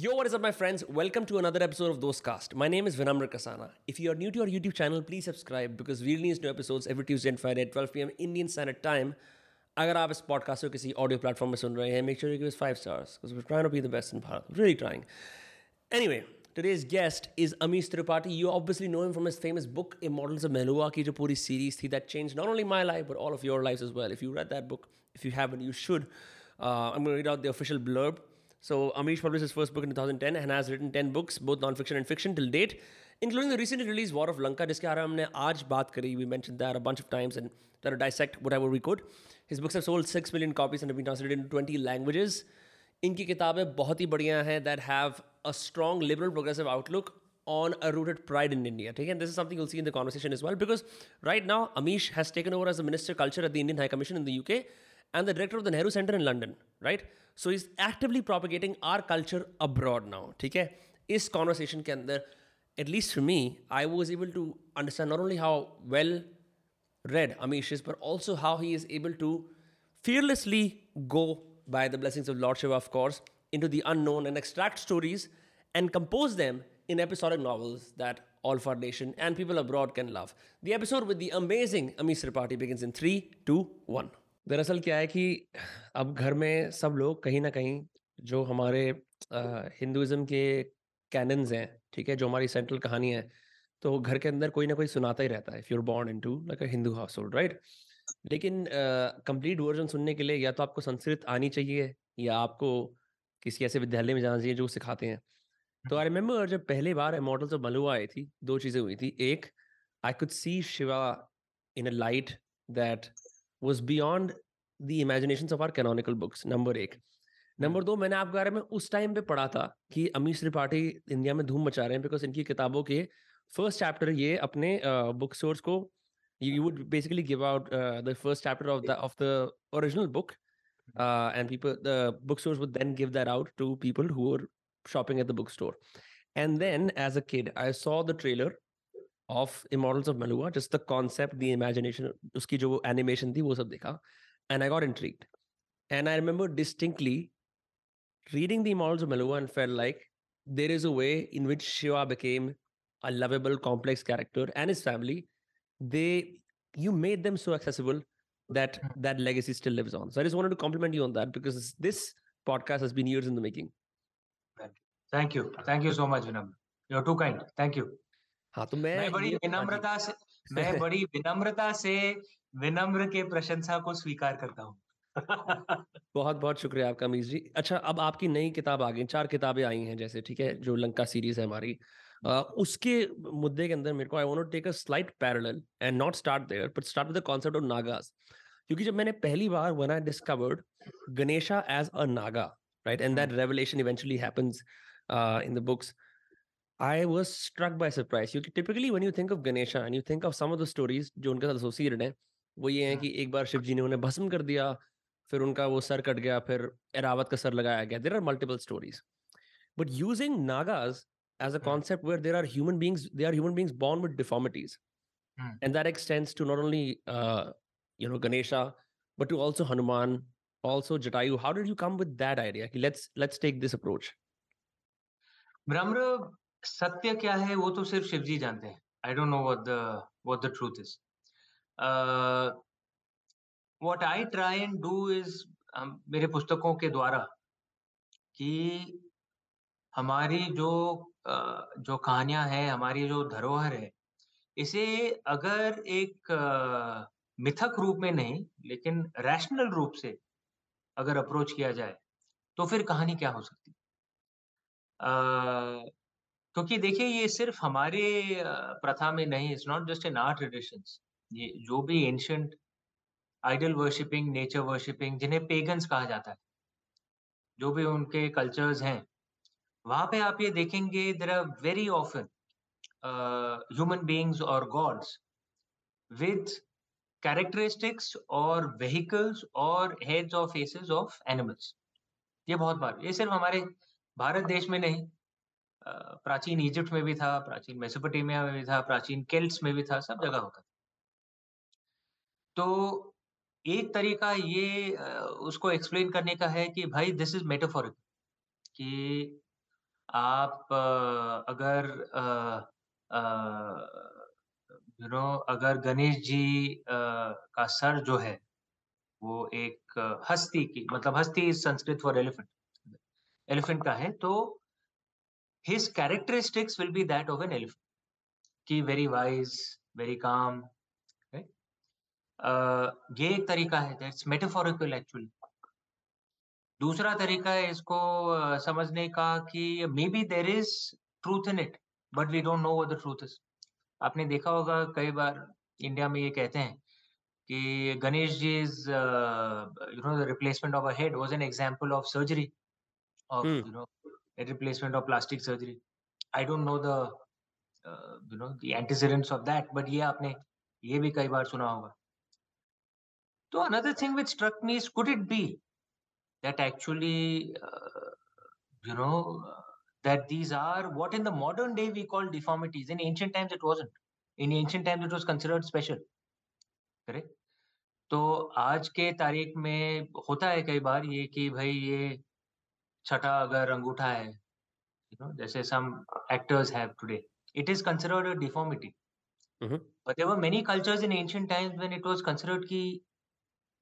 Yo, what is up, my friends? Welcome to another episode of Dostcast. My name is Vinamra Kasana. If you are new to our YouTube channel, please subscribe because we release new episodes every Tuesday and Friday at 12 p.m. Indian Standard Time. अगर आप इस podcast को किसी audio platform में सुन रहे हैं make sure you give five stars because we trying to be the best in Bharat really trying anyway Today's guest is Amish Tripathi. You obviously know him from his famous book, Immortals of Melua, ki jo puri series thi that changed not only my life but all of your lives as well. If you read that book, if you haven't, you should. Uh, I'm going to read out the official blurb. So Amish published his first book in 2010 and has written 10 books, both non-fiction and fiction till date, including the recently released War of Lanka, जिसके बारे में हमने आज बात करी. We mentioned that a bunch of times and try to dissect whatever we could. His books have sold 6 million copies and have been translated into 20 languages. इनकी किताबें बहुत ही बढ़िया हैं that have a strong liberal progressive outlook on a rooted pride in India. Okay? And this is something you'll see in the conversation as well because right now Amish has taken over as the Minister of Culture at the Indian High Commission in the UK and the director of the Nehru Center in London, right? So he's actively propagating our culture abroad now. Okay? Is conversation can there, at least for me, I was able to understand not only how well read Amish is, but also how he is able to fearlessly go by the blessings of Lord Shiva, of course, into the unknown and extract stories and compose them in episodic novels that all for nation and people abroad can love. The episode with the amazing Amish Tripathi begins in 3, 2, 1. दरअसल क्या है कि अब घर में सब लोग कहीं ना कहीं जो हमारे हिंदुज़म के कैनन्स हैं, ठीक है, जो हमारी सेंट्रल कहानी है तो घर के अंदर कोई ना कोई सुनाता ही रहता है if you're born into like Hindu household right लेकिन कंप्लीट वर्जन सुनने के लिए या तो आपको संस्कृत आनी चाहिए या आपको किसी ऐसे विद्यालय में जाना चाहिए जो सिखाते हैं। तो आई रिमेम्बर जब पहली बार मॉडल्स ऑफ़ मलुआ आई थी, दो चीज़ें हुई थी। एक I could see Shiva in a light that was beyond the imaginations of our canonical books number एक नंबर दो मैंने आपके बारे में उस टाइम पे पढ़ा था कि अमीश त्रिपाठी इंडिया में धूम मचा रहे हैं बिकॉज इनकी किताबों के फर्स्ट चैप्टर ये अपने बुक uh, स्टोर्स को you would basically give out uh, the first chapter of the of the original book uh, and people the bookstores would then give that out to people who were shopping at the bookstore and then as a kid i saw the trailer of immortals of malua just the concept the imagination uski jo animation thi wo sab dekha and i got intrigued and i remember distinctly reading the immortals of malua and felt like there is a way in which shiva became a lovable complex character and his family they you made them so accessible that that legacy still lives on so i just wanted to compliment you on that because this podcast has been years in the making thank you thank you so much विनम्र you to kind thank you हाँ तो मैं मैं बड़ी विनम्रता से मैं बड़ी विनम्रता से विनम्र के प्रशंसा को स्वीकार करता हूँ। बहुत बहुत शुक्रिया आपका अमीश जी। अच्छा अब आपकी नई किताब आ गई चार किताबें आई हैं जैसे ठीक है जो लंका सीरीज़ है हमारी। अ, उसके मुद्दे के अंदर मेरे को I want take a slight parallel and not start there but start with the concept of Nagas क्योंकि जब मैंने पहली बार when I discovered Ganesha as a Naga right and that revelation eventually happens in the books I was struck by surprise. You typically when you think of Ganesha and you think of some of the stories जो उनके साथ associated हैं वो ये है हाँ। कि एक बार शिव जी ने उन्हें भस्म कर दिया फिर उनका वो सर कट गया फिर एरावत का सर लगाया गया there are multiple stories but using Nagas as a Hmm. concept where there are human beings they are human beings born with deformities Hmm. and that extends to not only uh, you know ganesha but to also hanuman also jatayu how did you come with that idea कि let's let's take this approach ब्रह्म सत्य क्या है वो तो सिर्फ़ शिव जी जानते हैं। I don't know what the the truth is what I try and do is मेरे पुस्तकों के द्वारा कि हमारी जो अ, जो कहानियाँ हैं हमारी जो धरोहर है इसे अगर एक अ, मिथक रूप में नहीं लेकिन रैशनल रूप से अगर अप्रोच किया जाए तो फिर कहानी क्या हो सकती? अ, क्योंकि देखिए, ये सिर्फ़ हमारे प्रथा में नहीं it's not just in our traditions ये जो भी ancient idol worshipping nature worshipping जिन्हें पेगन्स कहा जाता है, जो भी उनके कल्चर्स हैं, वहाँ पे आप ये देखेंगे there are very often human beings और गॉड्स with कैरेक्टरिस्टिक्स और vehicles और heads or faces of animals ये बहुत बार, ये सिर्फ़ हमारे भारत देश में नहीं प्राचीन इजिप्ट में भी था, प्राचीन मेसोपोटामिया में भी था, प्राचीन केल्ट्स में भी था, सब जगह होता था। तो एक तरीका ये उसको एक्सप्लेन करने का है कि भाई दिस इज़ मेटाफोरिकल कि आप अगर यू नो अगर गणेश जी का सर जो है वो एक हस्ती की मतलब हस्ती संस्कृत फॉर एलिफेंट एलिफेंट का है तो his characteristics will be that of an elephant कि very wise very calm right uh, ये एक तरीका है that's metaphorical actually दूसरा तरीका है इसको uh, समझने का कि may be there is truth in it but we don't know what the truth is आपने देखा होगा कई बार इंडिया में ये कहते हैं कि Ganesh ji is you know the replacement of a head was an example of surgery of you know replacement of plastic surgery. I don't know the uh, you know the antecedents of that, but ये आपने ये भी कई बार सुना होगा. So another thing which struck me is could it be that actually uh, you know uh, that these are what in the modern day we call deformities. In ancient times it wasn't. In ancient times it was considered special. Correct? तो आज के तारीख में होता है कई बार ये कि भाई ये छठा अगर अंगूठा है यू नो जैसे some actors have today it is considered a deformity but there were many cultures in ancient times when it was considered कि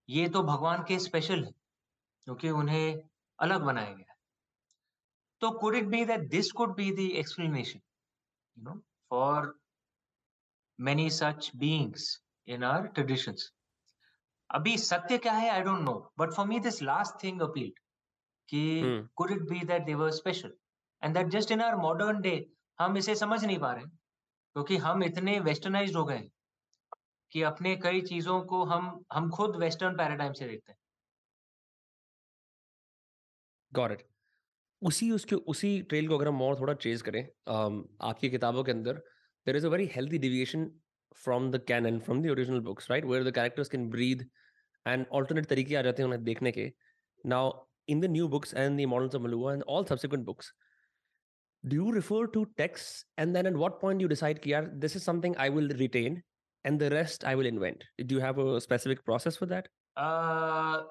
ये तो भगवान के स्पेशल है क्योंकि उन्हें अलग बनाया गया तो could it be that this could be the explanation you know for many such beings in our traditions अभी सत्य क्या है? I don't know but for me this last thing appealed कि could it be that they were special and that just in our modern day हम इसे समझ नहीं पा रहे क्योंकि हम इतने वेस्टर्नाइज हो गए कि अपने कई चीज़ों को हम हम खुद वेस्टर्न पैराडाइम से देखते हैं। गॉट इट उसी उसके उसी ट्रेल को अगर हम और थोड़ा चेज करें um, आपकी किताबों के अंदर there is a very healthy deviation from the canon from the original books right where the characters can breathe and alternate तरीके आ जाते हैं उन्हें देखने के। Now in the new books and the Immortals of Meluha and all subsequent books, do you refer to texts and then at what point do you decide, Kiar, this is something I will retain and the rest I will invent? Do you have a specific process for that? Uh,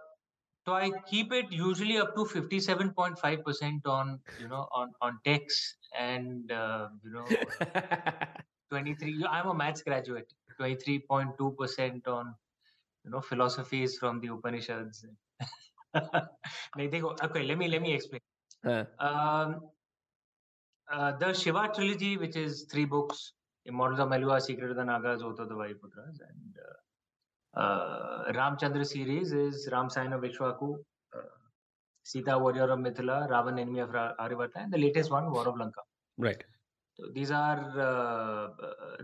so I keep it usually up to 57.5% on, you know, on, on text and, uh, you know, 23, I'm a maths graduate, 23.2% on, you know, philosophies from the Upanishads. नहीं देखो okay let me let me explain. Um, uh, the shiva trilogy which is three books immortals of meluha secret of the nagas oath of the vayuputras and uh, uh, ramchandra series is ram sign of ikshvaku uh, sita warrior of mithila ravan enemy of aryavarta and the latest one war of lanka. Right. These are uh,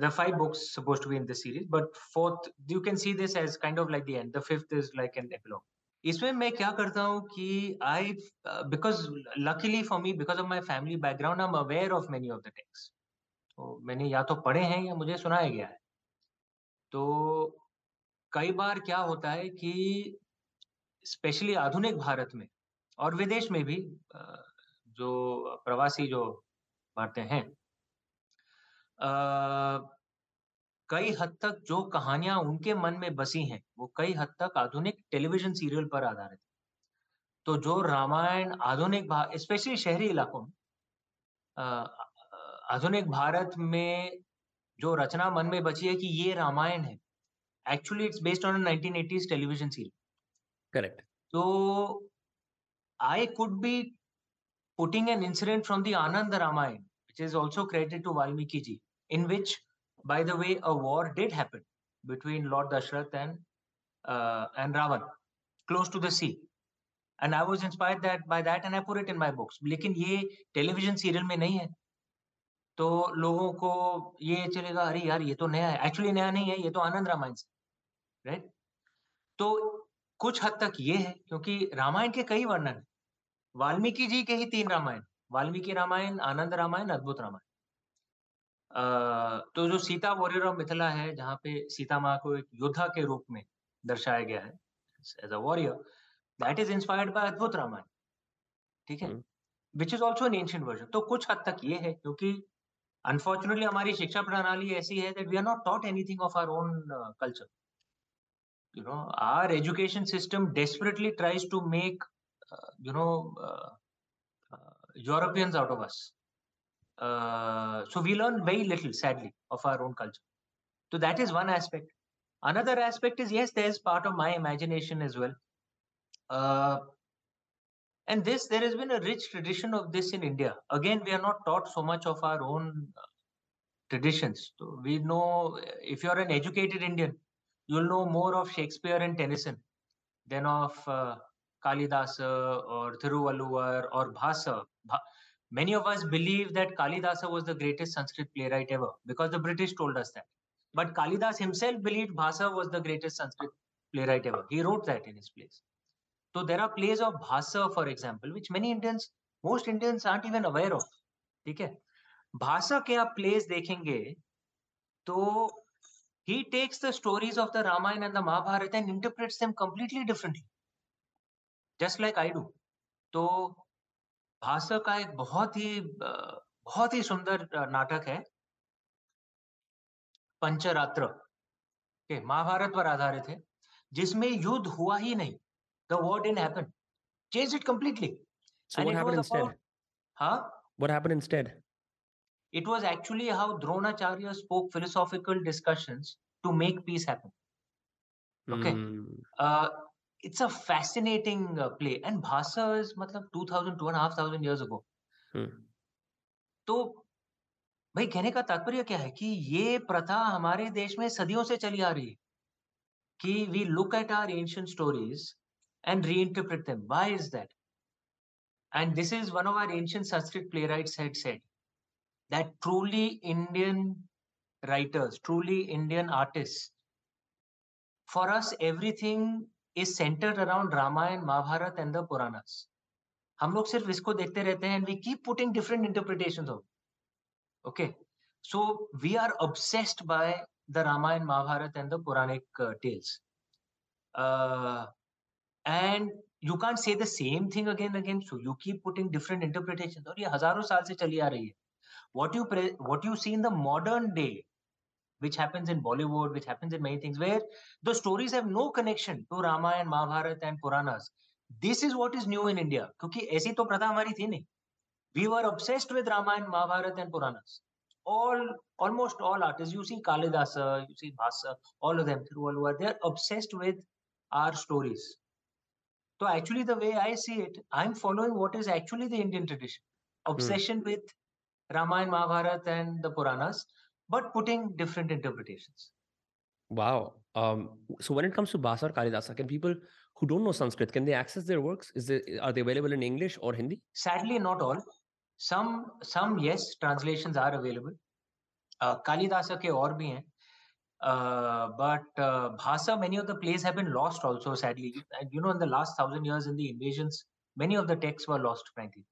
the five books supposed to be in the series but fourth you can see this as kind of like the end. The fifth is like an epilogue. इसमें मैं क्या करता हूँ कि I because luckily for me because of my family background I am aware of many of the text तो मैंने या तो पढ़े हैं या मुझे सुनाया गया है। तो कई बार क्या होता है कि स्पेशली आधुनिक भारत में और विदेश में भी जो प्रवासी जो भारतीय हैं कई हद तक जो कहानियाँ उनके मन में बसी हैं वो कई हद तक आधुनिक टेलीविज़न सीरियल पर आधारित तो जो रामायण आधुनिक स्पेशली शहरी इलाकों में आधुनिक भारत में जो रचना मन में बची है कि ये रामायण है actually it's based on 1980s television serial correct तो I could be putting an incident from the Ananda Ramayan which is also credited to Valmiki ji, in which by the way, a war did happen between Lord Dashrath and uh, and Ravan, close to the sea. And I was inspired that by that, and I put it in my books. लेकिन ये television serial में नहीं है। तो लोगों को ये चलेगा अरे यार ये तो नया है। एक्चुअली नया नहीं है ये तो आनंद रामायण से राइट तो कुछ हद तक ये है क्योंकि रामायण के कई वर्णन वाल्मीकि जी के ही तीन रामायण वाल्मीकि रामायण आनंद रामायण अद्भुत रामायण। तो जो सीता वॉरियर ऑफ़ मिथिला है जहाँ पे सीता माँ को एक योद्धा के रूप में दर्शाया गया है as a warrior that is inspired by Adbhut Ramayan ठीक है? Which is also an ancient version तो कुछ हद तक ये है क्योंकि अनफॉर्चुनेटली हमारी शिक्षा प्रणाली ऐसी है that we are not taught anything of our own culture you know our education system desperately tries to make uh, you know uh, uh, europeans out of us. Uh, so we learn very little, sadly, of our own culture. So that is one aspect. Another aspect is yes, there's part of my imagination as well. Uh, and this, there has been a rich tradition of this in India. Again, we are not taught so much of our own uh, traditions. So we know if you're an educated Indian, you'll know more of Shakespeare and Tennyson than of uh, Kalidasa or Thiruvalluvar or Bhasa. Many of us believe that Kalidasa was the greatest Sanskrit playwright ever because the British told us that. But Kalidas himself believed Bhasa was the greatest Sanskrit playwright ever. He wrote that in his plays. So there are plays of Bhasa, for example, which many Indians, most Indians aren't even aware of. ठीक है भाषा के आप place देखेंगे तो he takes the stories of the Ramayana and the Mahabharata and interprets them completely differently, just like I do. तो भाषा का एक बहुत ही बहुत ही सुंदर नाटक है पंचरात्र के महाभारत पर आधारित है जिसमें युद्ध हुआ ही नहीं the war didn't happen change it completely So what happened instead? About, huh? What happened instead? It was actually how Dronacharya spoke philosophical discussions to make peace happen. Okay. Mm. Uh, it's a fascinating uh, play. And Bhasa is matlab, 2000, 2,500 years ago. Hmm. तो भाई कहने का तात्पर्य क्या है कि ये प्रथा हमारे देश में सदियों से चली आ रही है कि we look at our ancient stories and reinterpret them why is that and this is one of our ancient sanskrit playwrights had said that truly indian writers truly indian artists for us everything is centred around Ramayan Mahabharat and the Puranas हम लोग सिर्फ़ इसको देखते रहते हैं and we keep putting different interpretation of okay so we are obsessed by the Ramayan Mahabharat and the Puranic tales and you can say the same thing again again so you keep putting different interpretation और ये हज़ारों साल से चली आ रही है. What you what you see in the modern day which happens in Bollywood, which happens in many things, where the stories have no connection to Ramayana, Mahabharata, and Puranas. This is what is new in India. क्योंकि ऐसी तो प्रथा हमारी थी नहीं. We were obsessed with Ramayana, Mahabharata, and Puranas. All, almost all artists, you see Kalidasa, you see Bhasa, all of them, Thiruvalluvar, they are obsessed with our stories. So actually, the way I see it, I'm following what is actually the Indian tradition. Obsession hmm. with Ramayana, Mahabharata, and the Puranas, but putting different interpretations. Wow. Um, so when it comes to Bhasa or Kalidasa, can people who don't know Sanskrit, can they access their works? Is there, are they available in English or Hindi? Sadly, not all. some some yes translations are available uh, kalidasa ke aur bhi hain uh, but uh, bhasa many of the plays have been lost also sadly and you know in the last thousand years in the invasions many of the texts were lost frankly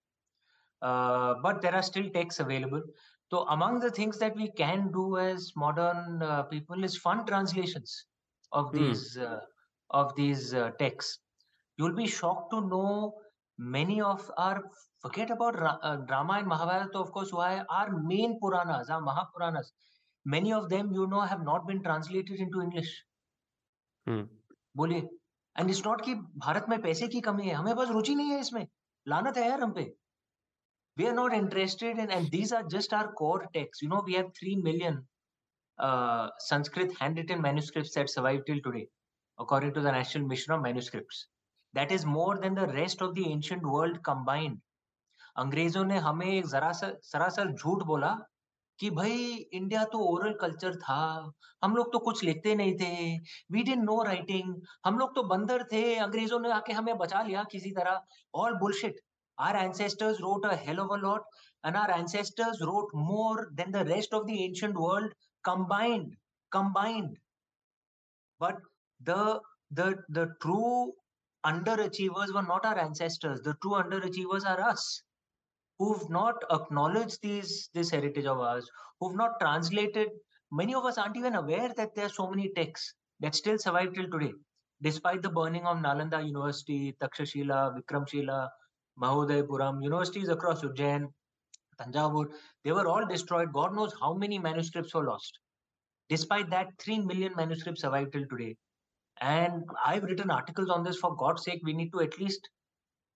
uh, but there are still texts available so among the things that we can do as modern uh, people is fun translations of hmm. these uh, of these uh, texts you'll be shocked to know many of our forget about uh, drama and Mahabharata, of course, why our main Puranas, our Mahapuranas, many of them, you know, have not been translated into English. Hmm. बोलिए and it's not कि भारत में पैसे की कमी है हमें बस रुचि नहीं है इसमें लानत है यार हम पे we are not interested in and these are just our core texts you know we have 3 million uh, sanskrit handwritten manuscripts that survive till today according to the national mission of manuscripts that is more than the rest of the ancient world combined अंग्रेज़ों ने हमें एक जरा सरासर झूठ बोला कि भाई इंडिया तो ओरल कल्चर था हम लोग तो कुछ लिखते नहीं थे वी डिन नो राइटिंग हम लोग तो बंदर थे अंग्रेज़ों ने आके हमें बचा लिया किसी तरह all bullshit our ancestors wrote a hell of a lot and our ancestors wrote more than the rest of the ancient world combined combined but the the the true underachievers were not our ancestors the true underachievers are us who've not acknowledged these this heritage of ours, who've not translated. Many of us aren't even aware that there are so many texts that still survive till today, despite the burning of Nalanda University, Takshashila, Vikramshila, Mahodaypuram, universities across Ujjain, Tanjavur, they were all destroyed. God knows how many manuscripts were lost. Despite that, 3 million manuscripts survive till today. And I've written articles on this. For God's sake, we need to at least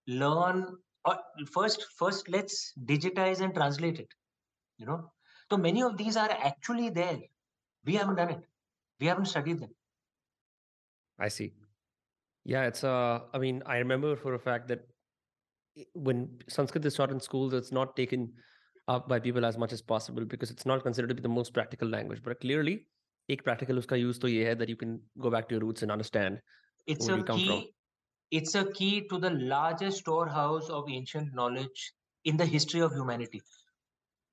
learn uh, first first let's digitize and translate it You know, so many of these are actually there. We haven't done it. We haven't studied them. I see. Yeah, it's uh I mean, I remember for a fact that when Sanskrit is taught in schools, it's not taken up by people as much as possible because it's not considered to be the most practical language. But clearly, एक practical uska use to ye hai that you can go back to your roots and understand it's where a you come key from. it's a key to the largest storehouse of ancient knowledge in the history of humanity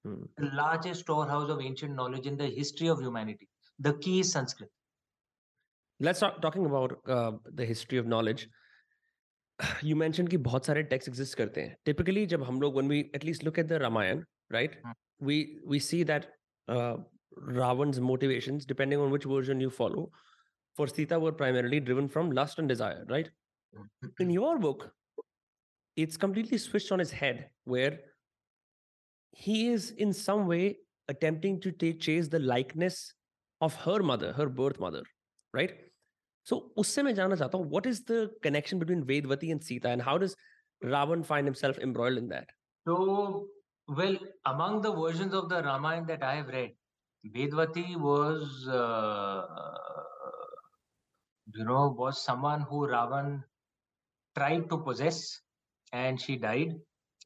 Hmm. the largest storehouse of ancient knowledge in the history of humanity the key is sanskrit Let's start talking about uh, the history of knowledge. You mention की बहुत सारे takes exist करते हैं। Typically जब हम लोग when we at least look at the Ramayan right we we see that Ravan motivation depending on which version you follow for Sita were primarily driven from lust and desire right in your book it's completely switch on his head where he is in some way attempting to take chase the likeness of her mother her birth mother right So usse मैं जानना चाहता हूँ what is the connection between Vedvati and Sita and how does Ravan find himself embroiled in that? so well among the versions of the ramayana that i have read vedvati was uh, you know was someone who ravan tried to possess and she died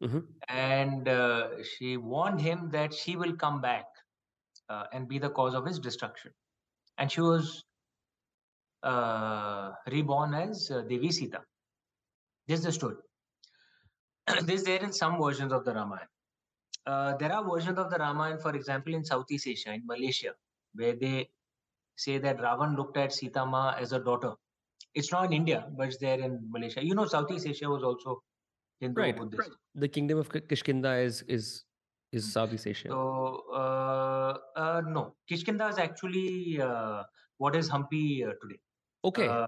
Mhm. and uh, she warned him that she will come back uh, and be the cause of his destruction. And she was uh, reborn as uh, Devi Sita. This is the story. this is there in some versions of the Ramayana. Uh, there are versions of the Ramayana, for example, in Southeast Asia, in Malaysia, where they say that Ravan looked at Sita Ma as a daughter. It's not in India, but it's there in Malaysia. You know, Southeast Asia was also Hindu Right, Buddhist. The kingdom of Ki- Kishkinda is is is Mm. Southeast Asia. So uh, uh, no, Kishkinda is actually uh, what is Hampi uh, today. Okay. Uh,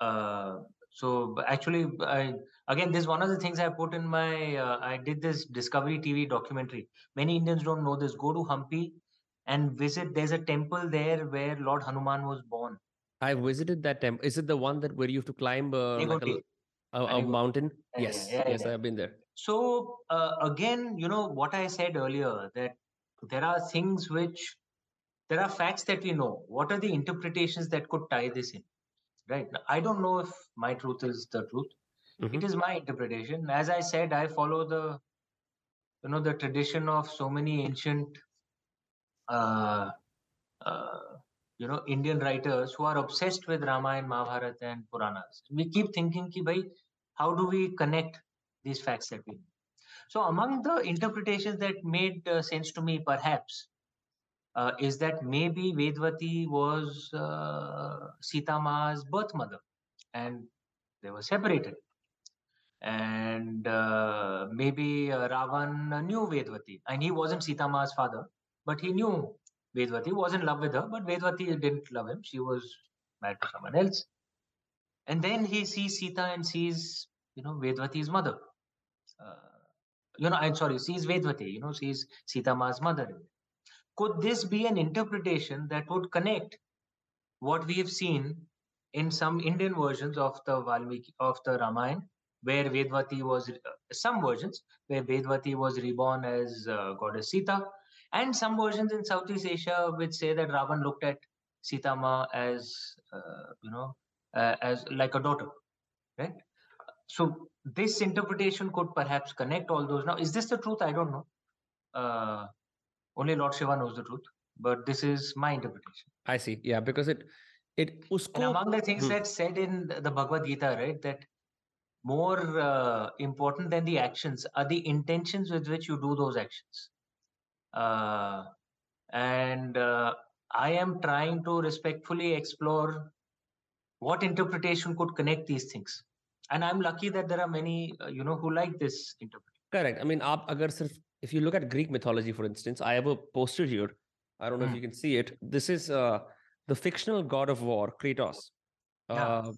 uh, so actually, I, again, this is one of the things I put in my. Uh, I did this Discovery TV documentary. Many Indians don't know this. Go to Hampi and visit. There's a temple there where Lord Hanuman was born. I visited that temple. Is it the one that where you have to climb uh, like a, a, a mountain? Yes, yeah, yeah, yes, yeah. I've been there. So uh, again, you know what I said earlier that there are things which there are facts that we know. What are the interpretations that could tie this in? Right. Now, I don't know if my truth is the truth. Mhm. It is my interpretation. As I said, I follow the you know the tradition of so many ancient uh, uh, you know Indian writers who are obsessed with Ramayana, Mahabharata, and Puranas. We keep thinking, ki, bhai, how do we connect these facts that we know? So, among the interpretations that made uh, sense to me, perhaps, uh, is that maybe Vedvati was uh, Sita Ma's birth mother, and they were separated. And uh, maybe uh, Ravan knew Vedvati, and he wasn't Sita Ma's father, but he knew Vedvati, was in love with her, but Vedvati didn't love him. She was married to someone else. And then he sees Sita and sees, you know, Vedvati's mother. Uh, you know, I'm sorry, sees Vedvati, you know, sees Sita Ma's mother. Could this be an interpretation that would connect what we have seen in some Indian versions of the Valmiki of the Ramayana, where Vedvati was uh, some versions where Vedvati was reborn as uh, goddess Sita, and some versions in Southeast Asia which say that Ravan looked at Sita Ma as uh, you know uh, as like a daughter, right? So this interpretation could perhaps connect all those. Now, is this the truth? I don't know Uh, only Lord Shiva knows the truth, but this is my interpretation. I see. Yeah, because it it And usko among the things Hmm. that's said in the the Bhagavad Gita, right, that more uh, important than the actions are the intentions with which you do those actions. Uh, and uh, I am trying to respectfully explore what interpretation could connect these things. And I'm lucky that there are many, uh, you know, who like this interpretation. Correct. I mean, आप अगर सिर्फ if you look at Greek mythology, for instance, I have a poster here. I don't know mm. if hmm. you can see it. This is uh, the fictional god of war, Kratos, uh, yeah.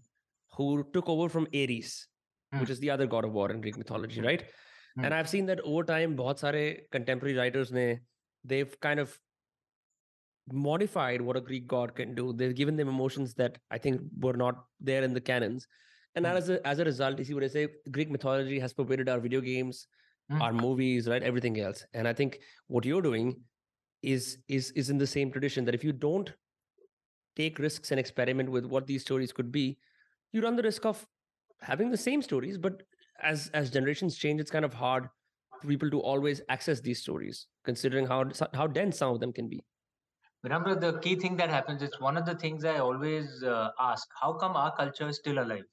who took over from Ares, mm. which is the other god of war in Greek mythology, right? Mm. And I've seen that over time, bahut sare contemporary writers ne, they've kind of modified what a Greek god can do. They've given them emotions that I think were not there in the canons. And hmm. as, a, as a result, you see what I say, Greek mythology has pervaded our video games, mm. our movies, right? Everything else. And I think what you're doing is is is in the same tradition that if you don't take risks and experiment with what these stories could be, you run the risk of having the same stories, but as as generations change, it's kind of hard for people to always access these stories, considering how how dense some of them can be. Remember, the key thing that happens is one of the things I always uh, ask: How come our culture is still alive?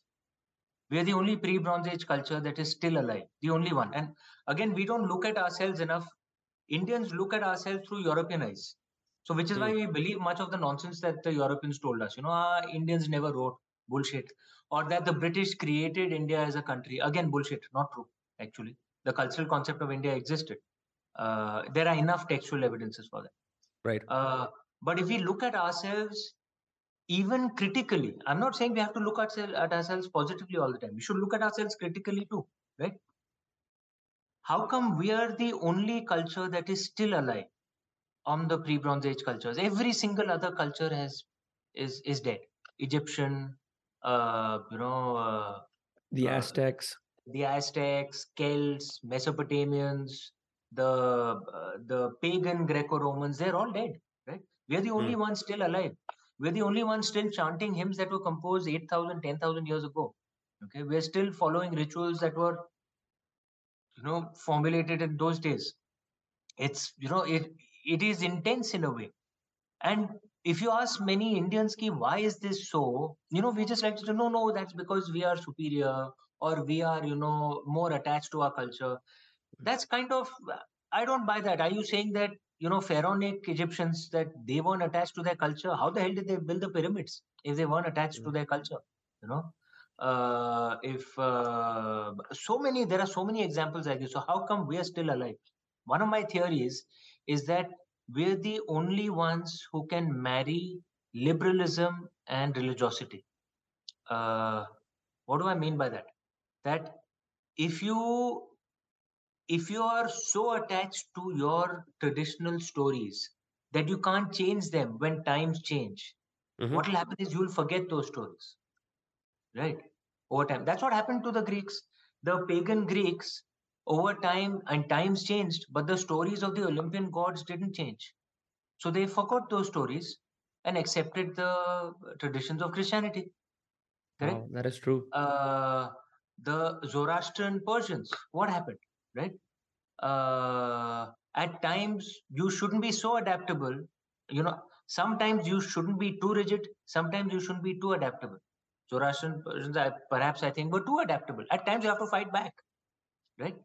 We are the only pre-Bronze Age culture that is still alive, the only one. And again, we don't look at ourselves enough. Indians look at ourselves through European eyes. So, which is why hmm. we believe much of the nonsense that the Europeans told us. You know, ah, Indians never wrote bullshit, or that the British created India as a country. Again, bullshit, not true. Actually, the cultural concept of India existed. Uh, there are enough textual evidences for that. Right. Uh, but if we look at ourselves even critically, I'm not saying we have to look at, at ourselves positively all the time. We should look at ourselves critically too, right? How come we are the only culture that is still alive on the pre-Bronze Age cultures? Every single other culture has is is dead. Egyptian, uh, you know, uh, the uh, Aztecs, uh, the Aztecs, Celts, Mesopotamians, the uh, the pagan Greco-Romans. They're all dead, right? We are the only mm. ones still alive. We're the only ones still chanting hymns that were composed 8,000, 10,000 years ago. Okay, we're still following rituals that were, you know, formulated in those days. It's, you know, it it is intense in a way. And if you ask many Indians, ki, why is this so? You know, we just like to know, no, that's because we are superior or we are, you know, more attached to our culture. That's kind of, I don't buy that. Are you saying that you know pharaonic egyptians that they weren't attached to their culture how the hell did they build the pyramids if they weren't attached mm-hmm. to their culture you know? Uh, if uh, so many there are so many examples like this. So how come we are still alive? One of my theories is that we're the only ones who can marry liberalism and religiosity. Uh, what do i mean by that? That if you if you are so attached to your traditional stories that you can't change them when times change, mm-hmm. what will happen is you'll forget those stories. Right? Over time. That's what happened to the Greeks. The pagan Greeks, over time, and times changed, but the stories of the Olympian gods didn't change. So they forgot those stories and accepted the traditions of Christianity. Correct? Wow, that is true. Uh, the Zoroastrian Persians, what happened? Right? Uh, at times, you shouldn't be so adaptable. You know, sometimes you shouldn't be too rigid. Sometimes you shouldn't be too adaptable. Zoroastrian Persians, perhaps I think, were too adaptable. At times, you have to fight back, right?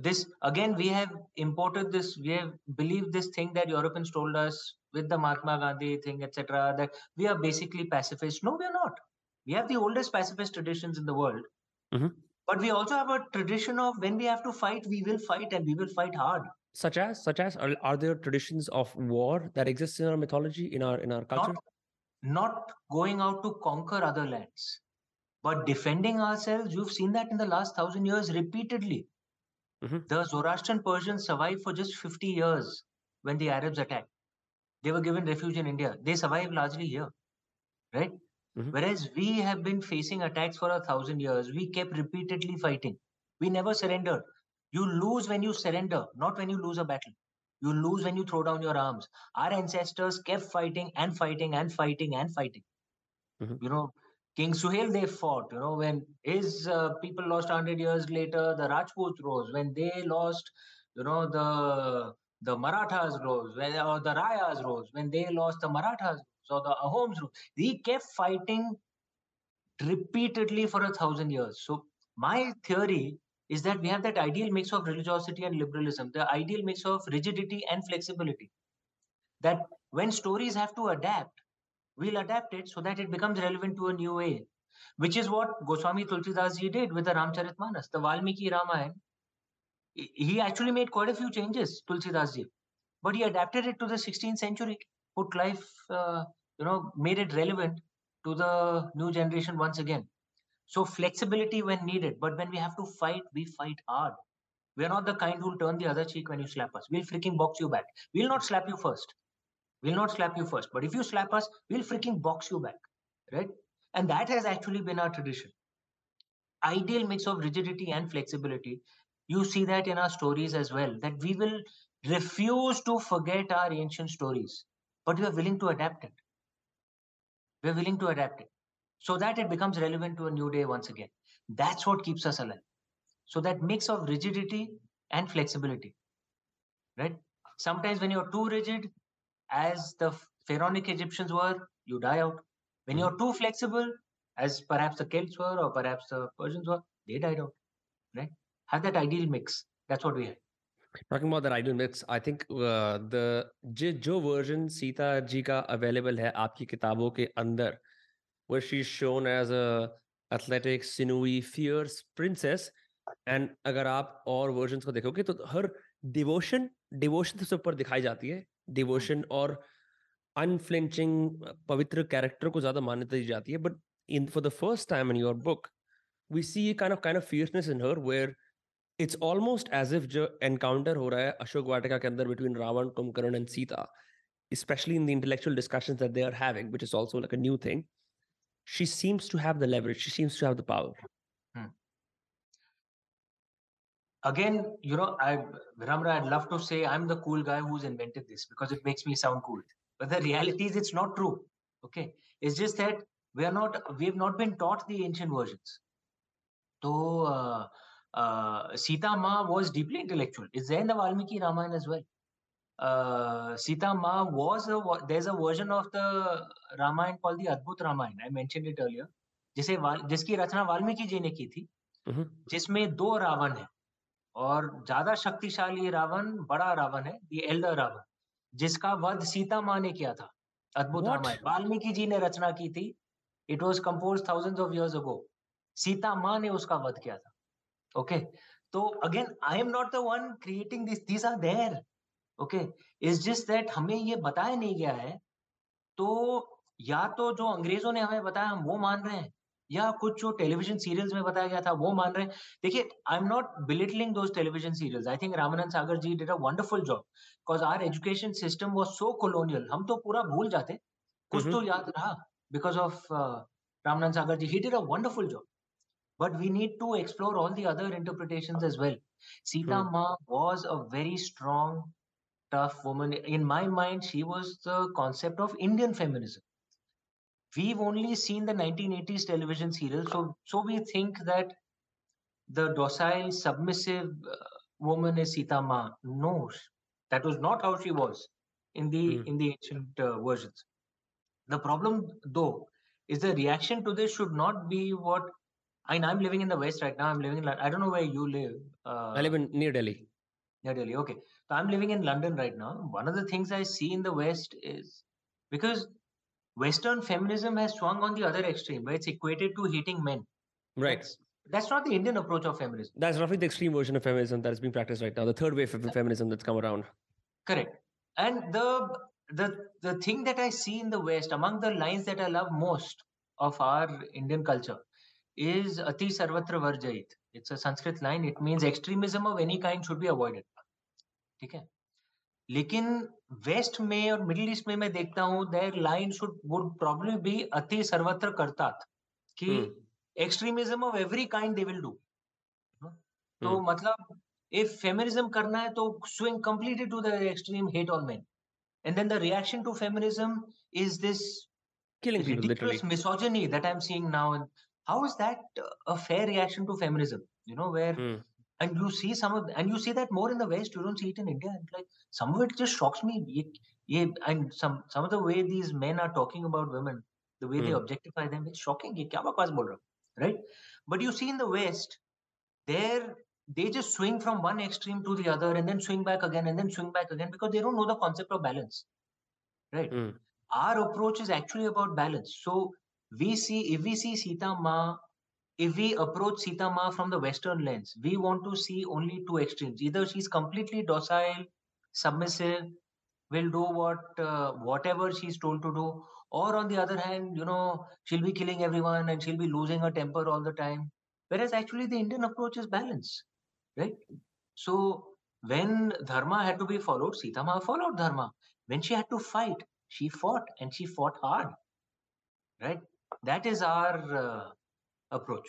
This again, we have imported this. We have believed this thing that Europeans told us with the Mahatma Gandhi thing, etc. That we are basically pacifists. No, we are not. We have the oldest pacifist traditions in the world. Mm-hmm. But we also have a tradition of when we have to fight, we will fight and we will fight hard. Such as, such as, are, are there traditions of war that exist in our mythology, in our in our culture? Not, not going out to conquer other lands, but defending ourselves. You've seen that in the last thousand years repeatedly. Mm-hmm. The Zoroastrian Persians survived for just 50 years when the Arabs attacked. They were given refuge in India. They survived largely here, right? Mm-hmm. Whereas we have been facing attacks for a thousand years, we kept repeatedly fighting. We never surrendered. You lose when you surrender, not when you lose a battle. You lose when you throw down your arms. Our ancestors kept fighting and fighting and fighting and fighting. Mm-hmm. You know, King Suhail, they fought. You know, when his uh, people lost 100 years later, the Rajputs rose. When they lost, you know, the the Marathas rose, when, or the Rayas rose. When they lost, the Marathas so the Ahoms, he kept fighting repeatedly for a thousand years. So my theory is that we have that ideal mix of religiosity and liberalism, the ideal mix of rigidity and flexibility. That when stories have to adapt, we'll adapt it so that it becomes relevant to a new way, which is what Goswami Tulsidas ji did with the Ramcharitmanas, the Valmiki Ramayana. He actually made quite a few changes, Tulsidas ji, but he adapted it to the 16th century put life, uh, you know, made it relevant to the new generation once again. So flexibility when needed, but when we have to fight, we fight hard. We're not the kind who'll turn the other cheek when you slap us. We'll freaking box you back. We'll not slap you first. We'll not slap you first. But if you slap us, we'll freaking box you back. Right? And that has actually been our tradition. Ideal mix of rigidity and flexibility. You see that in our stories as well, that we will refuse to forget our ancient stories, but we are willing to adapt it. We're willing to adapt it so that it becomes relevant to a new day once again. That's what keeps us alive. So that mix of rigidity and flexibility, right? Sometimes when you're too rigid, as the pharaonic Egyptians were, you die out. When you're mm-hmm. too flexible, as perhaps the Celts were or perhaps the Persians were, they died out, right? Have that ideal mix. That's what we had. Talking about the riddle myths I think the जो जो version Sita ji का available है आपकी किताबों के अंदर where she's shown as a athletic, sinewy, fierce princess. And अगर आप और वर्जन को देखोगे तो हर डिवोशन डिवोशन सबसे ऊपर दिखाई जाती है हाँ। डिवोशन और अनफ्लिंचिंग पवित्र कैरेक्टर को ज़्यादा मान्यता दी जाती है but in for the first time in your book we see kind of kind of fierceness in her where where it's almost as if जो encounter हो रहा है अशोक वाटिका के अंदर between Ravan, Kumbhakarna and Sita especially in the intellectual discussions that they are having which is also like a new thing she seems to have the leverage she seems to have the power Hmm. Again, you know, I Vinamra, I'd love to say I'm the cool guy who's invented this because it makes me sound cool. But the reality is it's not true. Okay. It's just that we are not we have not been taught the ancient versions. So uh, Sita माँ was deeply intellectual is in the Valmiki Ramayan as well Sita माँ was there is a version of the Ramayan call the Adbhut Ramayan I mention it earlier जिसे जिसकी रचना वाल्मीकि जी ने की थी। हम्म। जिसमें दो रावण है और ज़्यादा शक्तिशाली रावण बड़ा रावण है ये एल्डर रावण जिसका वध सीता माँ ने किया था अद्भुत रामायण। वाल्मीकि जी ने रचना की थी। It was compose thousand of years ago Sita माँ ने उसका वध किया था। ओके तो again I am not the one creating this these are there okay is just that हमें ये बताया नहीं गया है। तो या तो जो अंग्रेज़ों ने हमें बताया हम वो मान रहे हैं या कुछ जो टेलीविज़न सीरियल्स में बताया गया था वो मान रहे हैं। देखिए I am not belittling those television serials I think Ramanand Sagar ji did a wonderful job because our education system was so colonial हम तो पूरा भूल जाते। कुछ Mhm. तो याद रहा because of Ramanand Sagar ji. He did a wonderful job but we need to explore all the other interpretations as well. Sita Hmm. Ma was a very strong, tough woman. In my mind, she was the concept of Indian feminism. We've only seen the 1980s television serial, so so we think that the docile, submissive uh, woman is Sita Ma. No, that was not how she was in the Hmm. in the ancient uh, versions. The problem, though, is the reaction to this should not be what. I I'm living in the West right now. I'm living in. I don't know where you live. Uh, I live in near Delhi near Delhi. Okay, so I'm living in London right now. One of the things I see in the West is because Western feminism has swung on the other extreme, where it's equated to hating men. right That's, that's not the Indian approach of feminism. that's roughly the extreme version of feminism that is being practiced right now the third wave of feminism that's come around Correct. And the the the thing that I see in the West, among the lines that I love most of our Indian culture, is Ati Sarvatra Varjayit. It's a Sanskrit line. It means extremism of any kind should be avoided. ठीक है लेकिन waste में और middle east में मैं देखता हूँ there line should would probably be अति सर्वत्र करतात कि Hmm. Extremism of every kind they will do तो Hmm. मतलब if feminism करना है तो swing completely to the extreme hate all men and then the reaction to feminism is this killing people literally misogyny that i'm seeing now how is that a fair reaction to feminism? You know where Hmm. and you see some of and you see that more in the west. You don't see it in india. And like some of it just shocks me. Ye, ye, and some some of the way these men are talking about women the way they Hmm. objectify them it's shocking. Ye kya bakwas bol raha right? But you see in the west there they just swing from one extreme to the other and then swing back again and then swing back again because they don't know the concept of balance. Right? Hmm. our approach is actually about balance. So we see if we see sita ma if we approach Sita Ma from the Western lens, we want to see only two extremes. Either she's completely docile, submissive, will do what uh, whatever she's told to do, or on the other hand, you know, she'll be killing everyone and she'll be losing her temper all the time. Whereas actually the Indian approach is balance, right? So when dharma had to be followed, Sita Ma followed dharma. When she had to fight, she fought and she fought hard, right? That is our uh, approach.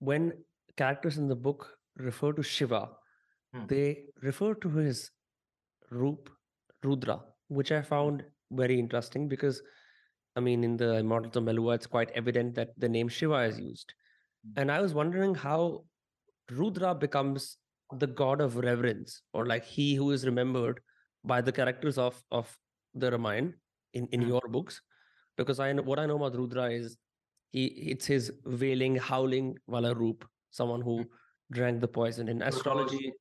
when characters in the book refer to Shiva, Hmm. they refer to his Roop, Rudra, which I found very interesting because, I mean, in the Immortals of Meluha, it's quite evident that the name Shiva is used. Hmm. And I was wondering how Rudra becomes the god of reverence, or like he who is remembered by the characters of of the Ramayana in, in Hmm. your books. Because I know what I know about Rudra is he it's his wailing, howling wala roop, someone who drank the poison. In astrology,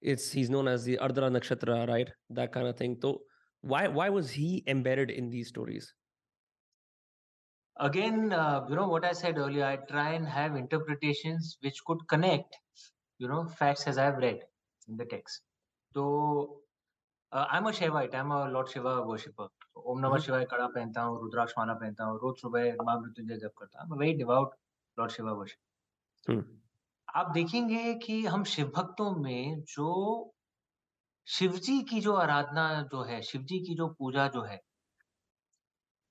it's he's known as the Ardra Nakshatra, right? That kind of thing. So why why was he embedded in these stories? again uh, you know what i said earlier i try and have interpretations which could connect you know facts as i've read in the text so uh, i'm a shivite i'm a lord shiva worshipper om namah Mhm. shivaya kada पहनता हूँ रुद्राक्ष माला पहनता हूँ रोज सुबह माँ मृत्युंजय जप करता हूँ very devout lord Shiva Hmm. आप देखेंगे कि हम शिव भक्तों में जो शिवजी की जो आराधना जो है शिवजी की जो पूजा जो है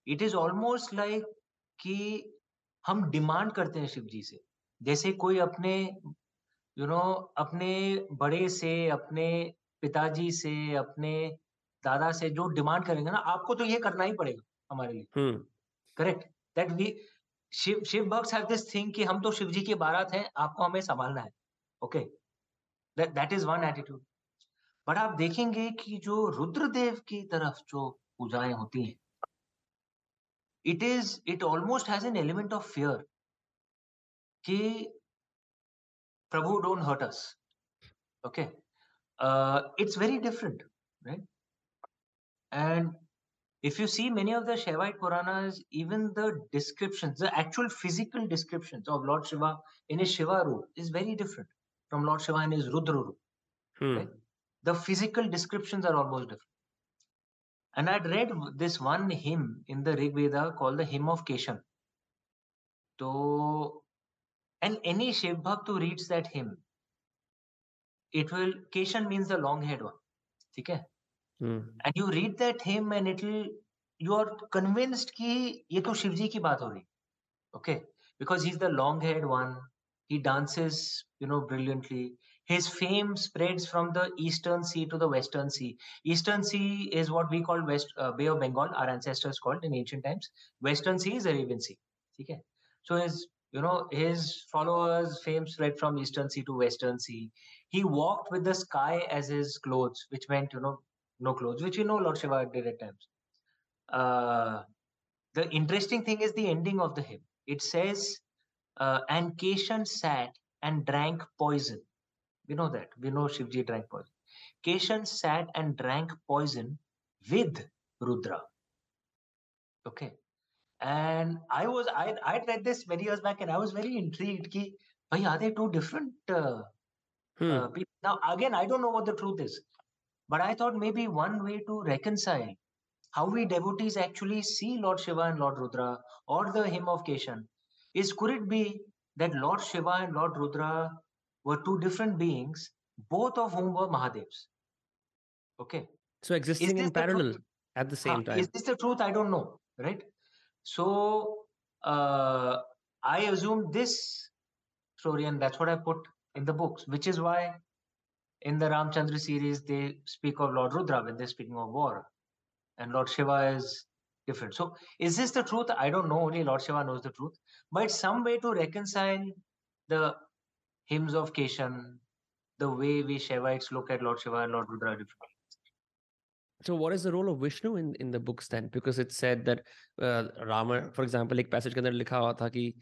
इट इज़ ऑलमोस्ट लाइक कि हम डिमांड करते हैं शिव जी से जैसे कोई अपने यू you नो know, अपने बड़े से अपने पिताजी से अपने दादा से जो डिमांड करेंगे ना आपको तो ये करना ही पड़ेगा हमारे लिए। Hmm. Correct? That we Shiv Shiv भक्स have this thing कि हम तो शिव जी की बारात हैं आपको हमें संभालना है। Okay that is one attitude but आप देखेंगे कि जो रुद्रदेव की तरफ़ जो पूजाएँ होती हैं it is it almost has an element of fear कि प्रभु don't hurt okay? Uh, it's very different right? And if you see many of the Shaivite Puranas even the descriptions the actual physical descriptions of Lord Shiva in his Shiva roop is very different from Lord Shiva in his Rudra roop Hmm. Right. the physical descriptions are almost different and I'd read this one hymn in the Rig Veda called the Hymn of Keshan. So, and any Shiv Bhakt who reads that hymn, it will, Keshan means the long haired one. Okay? Hmm. And you read that hymn and it'll, you are convinced कि ये तो शिव जी की बात हो रही okay because he's the long haired one he dances you know brilliantly his fame spreads from the eastern sea to the western sea eastern sea is what we call west uh, bay of bengal our ancestors called in ancient times western sea is arabian sea okay so his you know his followers fame spread from eastern sea to western sea he walked with the sky as his clothes which meant you know no clothes which you know lord shiva did at times uh, the interesting thing is the ending of the hymn it says uh, and Keshan sat and drank poison. We know that. We know Shivji drank poison. Keshan sat and drank poison with Rudra. Okay. And I was, I, I read this many years back and I was very intrigued. Ki, are they two different uh, Hmm. uh, people? Now, again, I don't know what the truth is. But I thought maybe one way to reconcile how we devotees actually see Lord Shiva and Lord Rudra or the hymn of Keshan is could it be that Lord Shiva and Lord Rudra were two different beings, both of whom were Mahadevs? Okay. So existing in the parallel at the same time. Is this the truth? I don't know. Right. So uh, I assume this story, and that's what I put in the books, which is why in the Ramchandra series they speak of Lord Rudra when they're speaking of war, and Lord Shiva is different. So is this the truth? I don't know. Only Lord Shiva knows the truth. But it's some way to reconcile the hymns of Keshan, the way we Shivites look at Lord Shiva and Lord Rudra differently. So what is the role of Vishnu in in the books then? Because it said that uh, Rama, for example, एक passage के अंदर लिखा हुआ था कि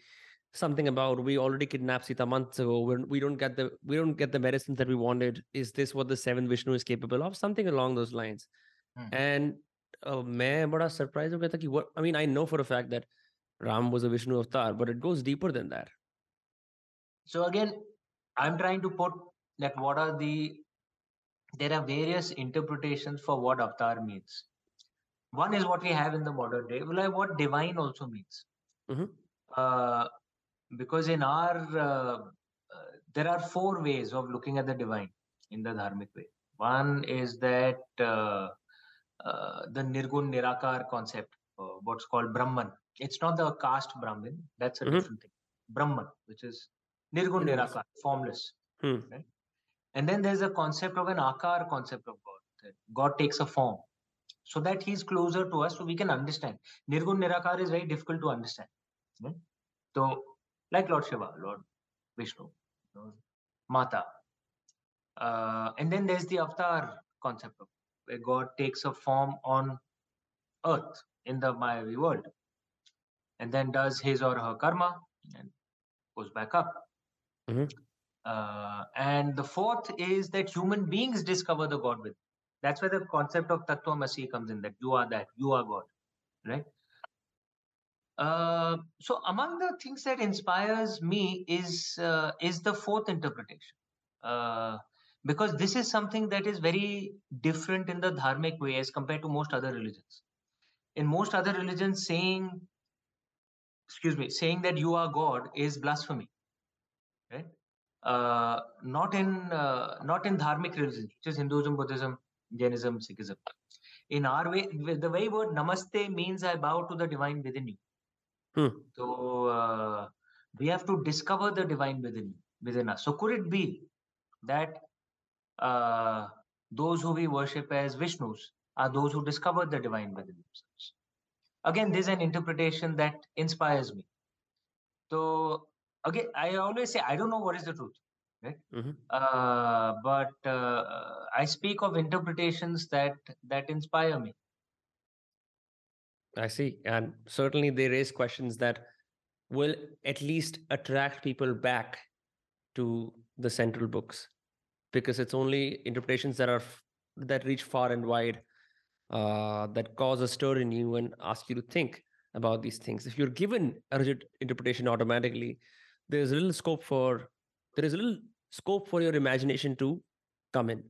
something about we already kidnapped Sita months ago. We're, we don't get the we don't get the medicines that we wanted. Is this what the seventh Vishnu is capable of? Something along those lines. Hmm. And uh, मैं बड़ा surprised हो गया था कि what I mean I know for a fact that Ram was a Vishnu avatar, but it goes deeper than that. So again, I'm trying to put that what are the there are various interpretations for what avatar means. One is what we have in the modern day, like what divine also means. Mhm. Uh, because in our uh, uh, there are four ways of looking at the divine in the dharmic way. One is that uh, uh, the nirgun nirakar concept, uh, what's called Brahman. It's not the caste Brahmin. That's a Mhm. different thing. Brahman, which is nirgun nirakar, formless. Hmm. Right? And then there's a concept of an akar concept of God. That God takes a form so that he's closer to us so we can understand. Nirgun Nirakar is very difficult to understand. Right? So, like Lord Shiva, Lord Vishnu, Mata. Uh, and then there's the avatar concept of where God takes a form on earth in the Mayavi world and then does his or her karma and goes back up. Mhm. Uh, and the fourth is that human beings discover the God within. That's where the concept of Tattvamasi comes in that you are that, you are God, right? Uh, so among the things that inspires me is uh, is the fourth interpretation, uh, because this is something that is very different in the dharmic way as compared to most other religions. In most other religions, saying, excuse me, saying that you are God is blasphemy, right? Uh, not in uh, not in dharmic religions, which is Hinduism, Buddhism, Jainism, Sikhism. In our way, the way word Namaste means I bow to the divine within you. Hmm. So uh, we have to discover the divine within within us. So could it be that uh, those who we worship as Vishnus are those who discovered the divine within themselves? Again, this is an interpretation that inspires me. So again, I always say I don't know what is the truth, right? Mhm. Uh, but uh, I speak of interpretations that that inspire me. I see. And certainly they raise questions that will at least attract people back to the central books because it's only interpretations that are that reach far and wide uh, that cause a stir in you and ask you to think about these things. If you're given a rigid interpretation automatically, there's a little scope for there is a little scope for your imagination to come in.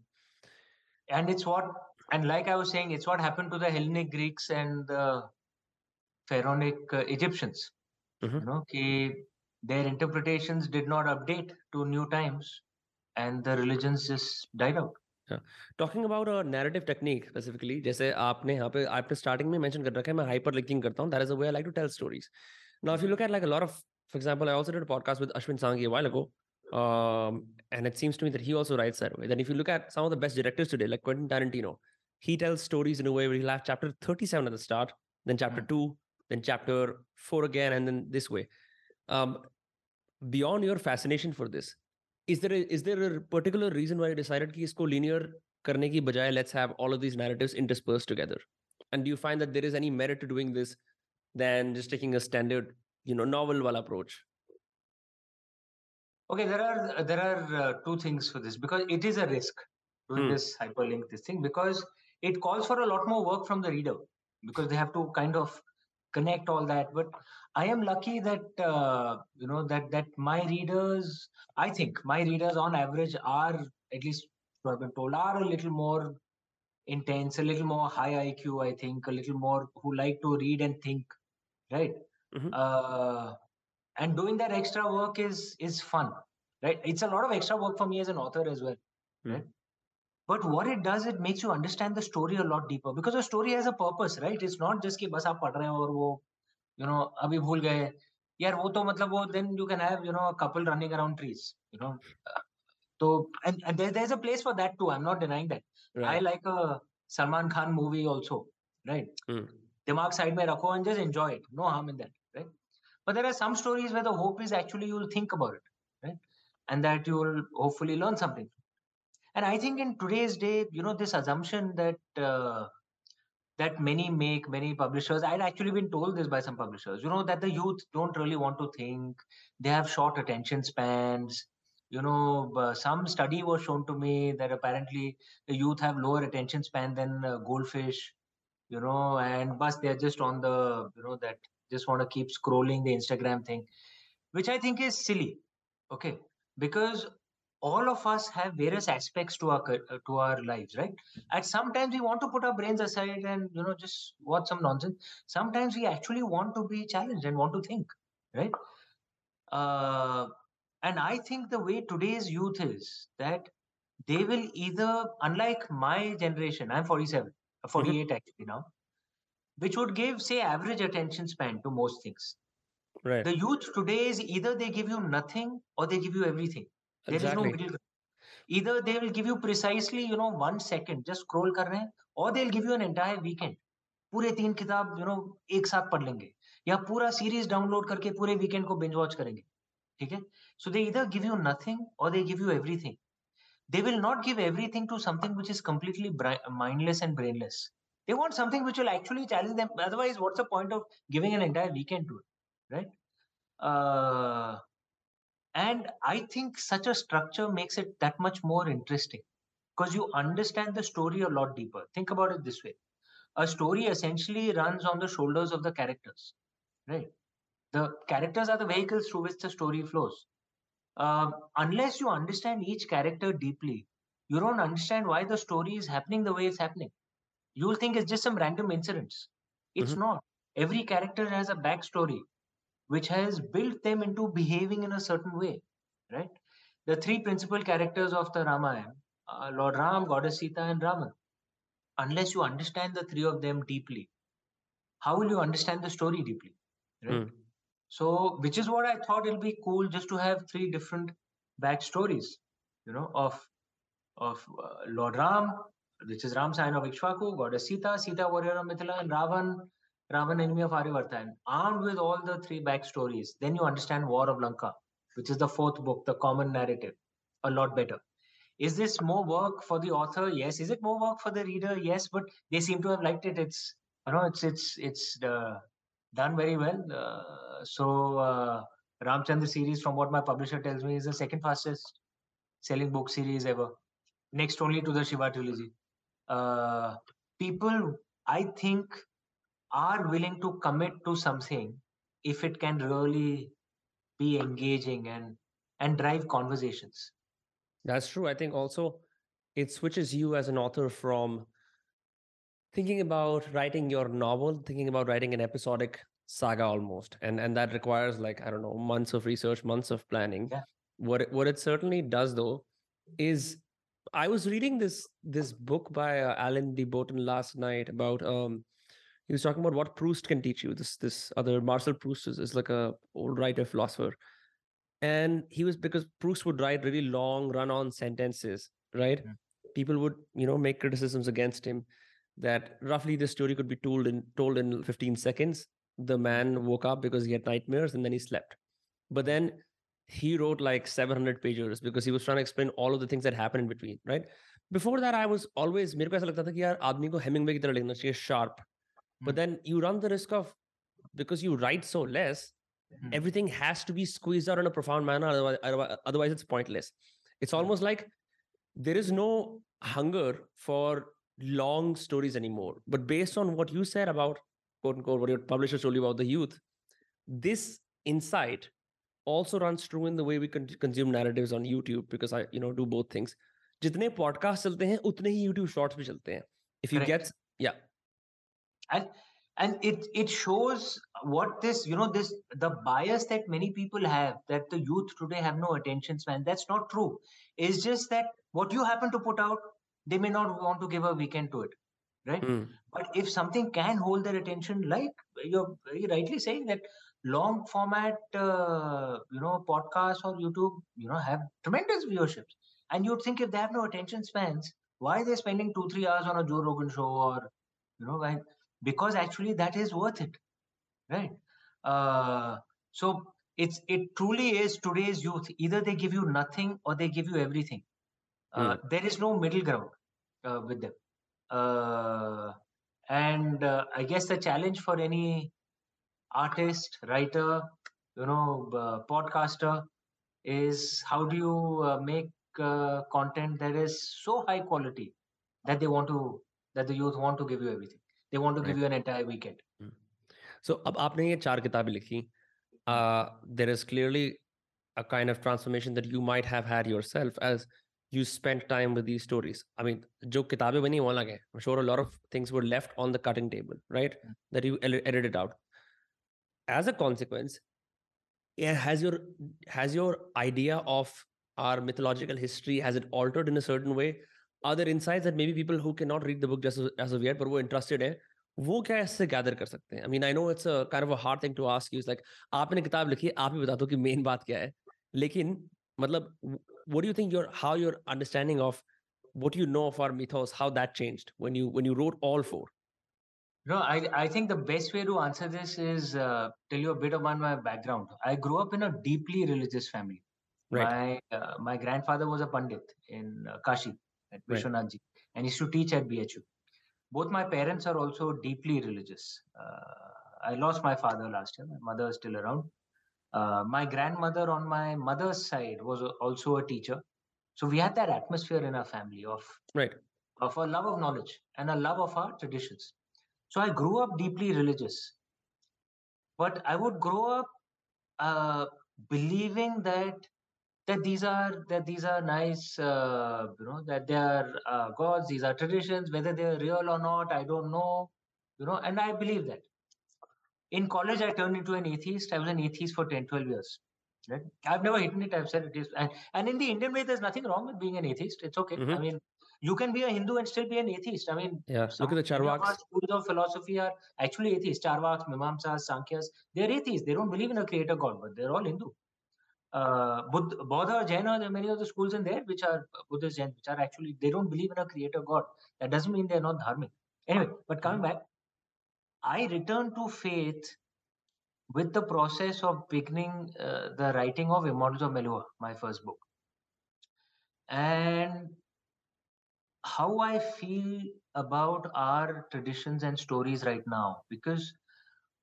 and it's what and like i was saying it's what happened to the hellenic greeks and the pharaonic uh, egyptians Mhm. you know ki their interpretations did not update to new times and the religions just died out talking about a narrative technique specifically जैसे आपने यहाँ पे आपने starting में mention कर रखा है मैं हाइपर लिंकिंग करता हूँ that is a way I like to tell stories now if you look at like a lot of for example I also did a podcast with Ashwin सांगी a while ago um, and it seems to me that he also writes that way then if you look at some of the best directors today like Quentin Tarantino he tells stories in a way where he'll have chapter 37 at the start then chapter 2 then chapter 4 again and then this way um, beyond your fascination for this is there a, is there a particular reason why you decided कि इसको linear करने की बजाय let's have all of these narratives interspersed together and do you find that there is any merit to doing this than just taking a standard you know novel wala approach okay there are there are uh, two things for this because it is a risk doing Hmm. this hyperlink this thing because it calls for a lot more work from the reader because they have to kind of connect all that but i am lucky that uh, you know that that my readers i think my readers on average are at least what i've been told are a little more intense a little more high iq i think a little more who like to read and think right Mhm. uh, and doing that extra work is is fun right it's a lot of extra work for me as an author as well Hmm. right but what it does it makes you understand the story a lot deeper because the story has a purpose right it's not just कि बस आप पढ़ रहे हो और वो you know अभी भूल गए यार वो तो मतलब वो then you can have you know a couple running around trees you know so and, and there, there's a place for that too i'm not denying that i right like a salman khan movie also right Hmm. दिमाग side में रखो and just enjoy it no harm in that right but there are some stories where the hope is actually you'll think about it right and that you'll hopefully learn something and i think in today's day you know this assumption that uh, that many make many publishers i'd actually been told this by some publishers you know that the youth don't really want to think. They have short attention spans. You know uh, some study was shown to me that apparently the youth have lower attention span than uh, goldfish you know and bus they're just on the you know that just want to keep scrolling the instagram thing which i think is silly okay? Because all of us have various aspects to our uh, to our lives right? At sometimes we want to put our brains aside and you know just watch some nonsense. Sometimes we actually want to be challenged and want to think right? Uh, and i think the way today's youth is that they will either unlike my generation i'm 47 uh, 48 actually now which would give say average attention span to most things. Right. The youth today is either they give you nothing or they give you everything there is no middle either they will give you precisely you know one second just scroll kar rahe hain or they'll give you an entire weekend पूरे तीन किताब you know एक साथ पढ़ लेंगे या पूरा series download करके पूरे वीकेंड को बिंज वॉच करेंगे ठीक है सो दे इधर गिव यू नथिंग और they give you everything they will not give everything to something which is completely mindless and brainless they want something which will actually challenge them otherwise what's the point of giving an entire weekend to it right uh, and i think such a structure makes it that much more interesting because you understand the story a lot deeper think about it this way a story essentially runs on the shoulders of the characters, right? The characters are the vehicles through which the story flows. Uh, unless you understand each character deeply, you don't understand why the story is happening the way it's happening. You'll think it's just some random incidents. It's mm-hmm. not. Every character has a backstory which has built them into behaving in a certain way, right? The three principal characters of the Ramayana uh, Lord Ram, Goddess Sita, and Ravan unless you understand the three of them deeply how will you understand the story deeply right mm. so which is what i thought it'll be cool just to have three different backstories you know of of uh, lord ram which is ram scion of ikshvaku goddess sita sita warrior of mithila and ravan ravan enemy of aryavarta armed with all the three backstories then you understand war of lanka which is the fourth book the common narrative a lot better. Is this more work for the author? Yes. Is it more work for the reader? Yes but they seem to have liked it. It's you know it's it's it's uh, done very well. Uh, so uh, ramchandra series from what my publisher tells me is the second fastest selling book series ever. Next only to the shiva trilogy. Uh, people i think are willing to commit to something if it can really be engaging and and drive conversations that's true. I think also it switches you as an author from thinking about writing your novel, thinking about writing an episodic saga almost. And and that requires like, I don't know, months of research, months of planning. Yeah. What it, what it certainly does though is I was reading this this book by uh, Alain de Botton last night about um he was talking about what Proust can teach you. This this other Marcel Proust is, is like a old writer philosopher and he was because proust would write really long run-on sentences right yeah. people would you know make criticisms against him that roughly the story could be told in told in 15 seconds the man woke up because he had nightmares and then he slept but then he wrote like 700 pages because he was trying to explain all of the things that happened in between right before that i was always मेरे को ऐसा लगता था कि यार आदमी को Hemingway की तरह लिखना चाहिए sharp but mm-hmm. then you run the risk of because you write so less mm-hmm. everything has to be squeezed out in a profound manner otherwise, otherwise it's pointless. It's almost like there is no hunger for long stories anymore. But based on what you said about quote unquote what your publisher told you about the youth this insight also runs true in the way we con- consume narratives on youtube because i you know do both things. podcast youtube shorts if you get yeah and it it shows what this you know this the bias that many people have that the youth today have no attention span. That's not true. It's just that what you happen to put out they may not want to give a weekend to it right? Mm. but if something can hold their attention like you're very rightly saying that long format uh, you know podcasts or youtube you know have tremendous viewerships. And you'd think if they have no attention spans why are they spending two three hours on a joe rogan show or you know because actually that is worth it right? Uh, so it's it truly is today's youth. Either they give you nothing or they give you everything. Uh, mm. there is no middle ground uh, with them. Uh, and uh, i guess the challenge for any artist writer you know uh, podcaster is how do you make content that is so high quality that they want to that the youth want to give you everything they want to give you an entire weekend. So ab aapne ye char kitabein likhi uh, there is clearly a kind of transformation that you might have had yourself as you spent time with these stories. I mean jo kitabein bani alag hai i'm sure a lot of things were left on the cutting table right mm. that you edited out. As a consequence has your has your idea of our mythological history has it altered in a certain way are there insights that maybe people who cannot read the book just as of yet but वो interested है वो क्या इससे gather कर सकते हैं I mean I know it's kind of a hard thing to ask you like आपने किताब लिखी आप ही बता दो कि मेन बात क्या है लेकिन मतलब what do you think your how your understanding of what you know of our mythos how that changed when you when you wrote all four no i i think the best way to answer this is uh, tell you a bit about my background i grew up in a deeply religious family right my uh, my grandfather was a pandit in uh, kashi at vishwanath and used to teach at bhu both my parents are also deeply religious. Uh, i lost my father last year. My mother is still around. Uh, my grandmother on my mother's side was also a teacher. So we had that atmosphere in our family of right. of a love of knowledge and a love of our traditions. So I grew up deeply religious, but I would grow up uh, believing that that these are that these are nice, uh, you know, that they are uh, gods, these are traditions, whether they are real or not, I don't know, you know, and I believe that. In college, I turned into an atheist. I was an atheist for 10, 12 years. Right? I've never hidden it. I've said it is. And, and in the Indian way, there's nothing wrong with being an atheist. It's okay. I Mhm. mean, you can be a Hindu and still be an atheist. I mean, yeah look at the charvaks schools of philosophy are actually atheists. Charvaks, Mimamsas, Sankhya's. They're atheists. They don't believe in a creator God, but they're all Hindu. Uh, Buddha, Bodha, Jaina, there are many other schools in there which are Buddhist, Jain, which are actually, they don't believe in a creator God. That doesn't mean they're not dharmic. Anyway, but coming back, I returned to faith with the process of beginning uh, the writing of Immortals of Meluha, my first book. And how I feel about our traditions and stories right now, because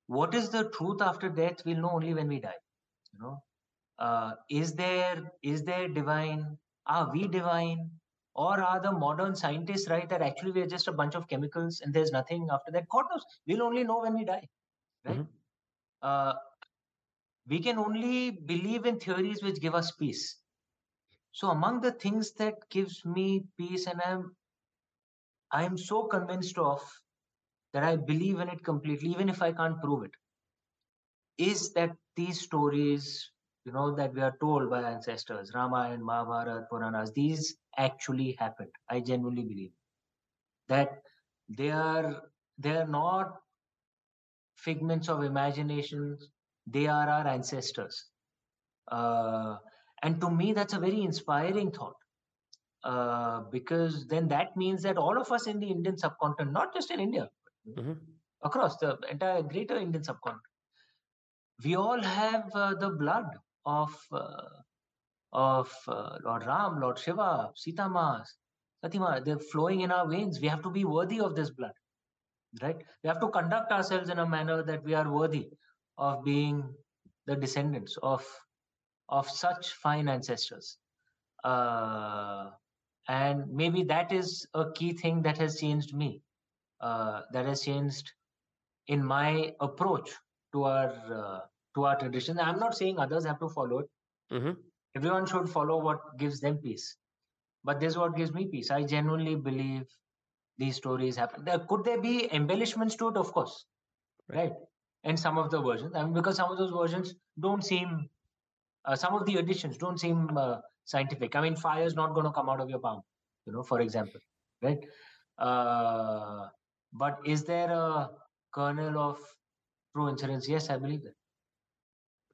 what is the truth after death, we'll know only when we die. You know, uh, is there is there divine? Are we divine? Or are the modern scientists right that actually we're just a bunch of chemicals and there's nothing after that? God knows. We'll only know when we die. Right? Mhm. Uh, we can only believe in theories which give us peace. So among the things that gives me peace and I'm I'm so convinced of that I believe in it completely, even if I can't prove it, is that these stories, you know, that we are told by ancestors, rama and Mahabharata, Puranas, these actually happened. I genuinely believe that they are they are not figments of imagination. They are our ancestors. Uh, and to me, that's a very inspiring thought. Uh, because then that means that all of us in the Indian subcontinent, not just in India, Mhm. across the entire greater Indian subcontinent, we all have uh, the blood of uh, of uh, Lord Ram, Lord Shiva, Sita Ma, Satima. They're flowing in our veins. We have to be worthy of this blood, right? We have to conduct ourselves in a manner that we are worthy of being the descendants of of such fine ancestors. Uh, and maybe that is a key thing that has changed me. Uh, that has changed in my approach to our uh, to our tradition. I'm not saying others have to follow it. Mhm. Everyone should follow what gives them peace. But this is what gives me peace. I genuinely believe these stories happen. There, could there be embellishments to it? Of course, Right. right? And some of the versions, I mean, because some of those versions don't seem, uh, some of the additions don't seem uh, scientific. I mean, fire is not going to come out of your palm, you know, for example, right? Uh, but is there a kernel of true incidence? Yes, I believe that.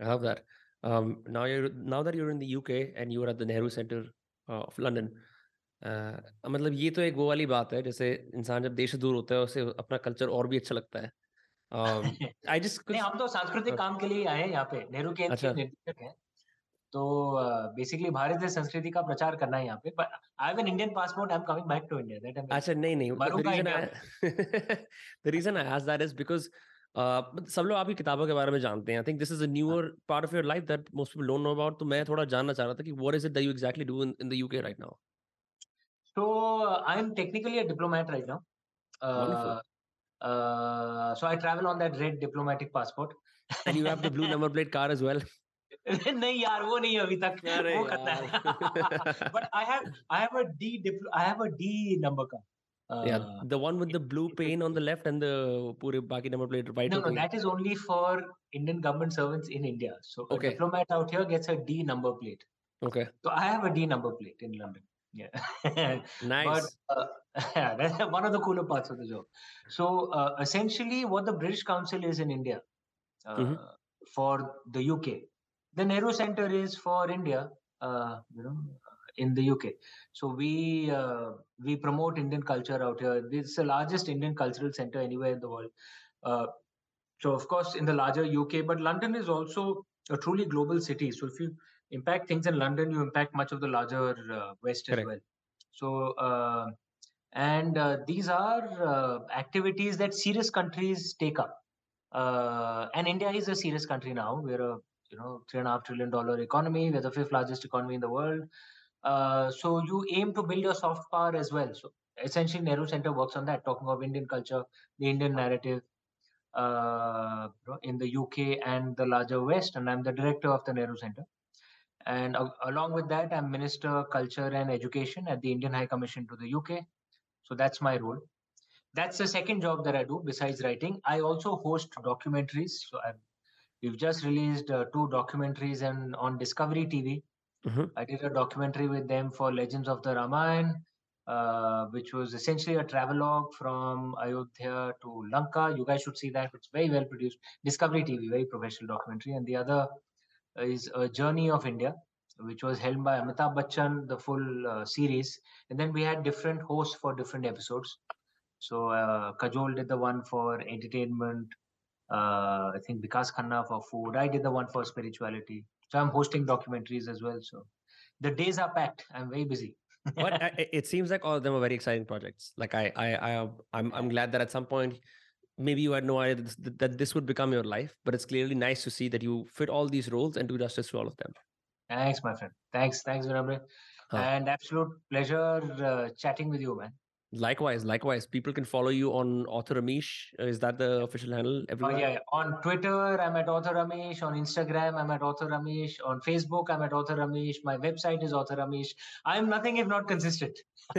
I love that. Um, now you're now that you're in the UK and you are at the Nehru Center uh, of London, uh, मतलब ये तो एक वो वाली बात है जैसे इंसान जब देश से दूर होता है उसे अपना कल्चर और भी अच्छा लगता है। Um, I just नहीं कुछ हम तो सांस्कृतिक हाँ, काम के लिए आए हैं यहाँ पे नेहरू के अच्छा। निदेशक हैं। तो बेसिकली भारतीय संस्कृति का प्रचार करना है यहाँ पे but I have an Indian passport I am coming back to India that अच्छा नहीं नहीं the, the मरूँगा reason इंडिया I में the reason I सब लोग आपकी किताबों के बारे में जानते हैं। I think this is a newer part of your life that most people don't know about तो मैं थोड़ा जानना चाह रहा था कि what is it that you exactly do in the UK right now so I am technically a diplomat right now so I travel on that red diplomatic passport and you have the blue number plate car as well नहीं यार वो नहीं अभी तक। वो करता है but I have I have a D I have a D number का Uh, yeah, the one with the blue pane on the left and the pure baki number plate right. No, no, that is only for Indian government servants in India. So okay. a diplomat out here gets a D number plate. Okay. So I have a D number plate in London. Yeah. nice. But uh, yeah, that's one of the cooler parts of the job. So uh, essentially, what the British Council is in India mm-hmm. Uh, for the UK, the Nehru Center is for India. Uh, you know, in the UK. So we uh, we promote Indian culture out here. This is the largest Indian cultural center anywhere in the world. Uh, so of course in the larger UK, but London is also a truly global city. So if you impact things in London, you impact much of the larger uh, West Correct. as well. So uh, and uh, these are uh, activities that serious countries take up. Uh, and India is a serious country now. We're a you know three and a half trillion dollar economy. We're the fifth largest economy in the world. Uh, so you aim to build your soft power as well. So essentially, Nehru Center works on that, talking of Indian culture, the Indian narrative uh, in the UK and the larger West. And I'm the director of the Nehru Center. And uh, along with that, I'm Minister Culture and Education at the Indian High Commission to the UK. So that's my role. That's the second job that I do besides writing. I also host documentaries. So I've, we've just released uh, two documentaries and on Discovery TV. Mm-hmm. I did a documentary with them for Legends of the Ramayana, uh, which was essentially a travelogue from Ayodhya to Lanka. You guys should see that. It's very well produced. Discovery TV, very professional documentary. And the other is a journey of India, which was held by Amitabh Bachchan, the full uh, series. And then we had different hosts for different episodes. So uh, Kajol did the one for entertainment. Uh, I think Vikas Khanna for food. I did the one for spirituality. So I'm hosting documentaries as well. So the days are packed. I'm very busy. but I, it seems like all of them are very exciting projects. Like I, I, I, I'm, I'm glad that at some point, maybe you had no idea that this, that this would become your life. But it's clearly nice to see that you fit all these roles and do justice to all of them. Thanks, my friend. Thanks, thanks, Vinamra. Huh. And absolute pleasure uh, chatting with you, man. Likewise, likewise. People can follow you on Author Amish. Uh, is that the official handle? Everywhere? Oh, yeah. On Twitter, I'm at Author Amish. On Instagram, I'm at Author Amish. On Facebook, I'm at Author Amish. My website is Author Amish. I'm nothing if not consistent.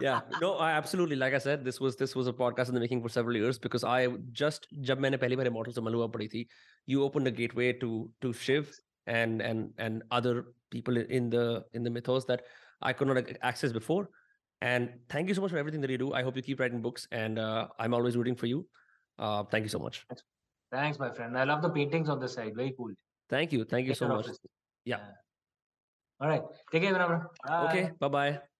yeah, no, I absolutely. Like I said, this was this was a podcast in the making for several years because I just जब मैंने पहली बार Immortals of Meluha पढ़ी थी, you opened a gateway to to Shiv and and and other people in the in the mythos that I could not access before and thank you so much for everything that you do i hope you keep writing books and uh, i'm always rooting for you uh, thank you so much Thanks, my friend. I love the paintings on the side. Very cool. thank you thank you so much office. yeah All right. Take care, Vinamra. okay bye bye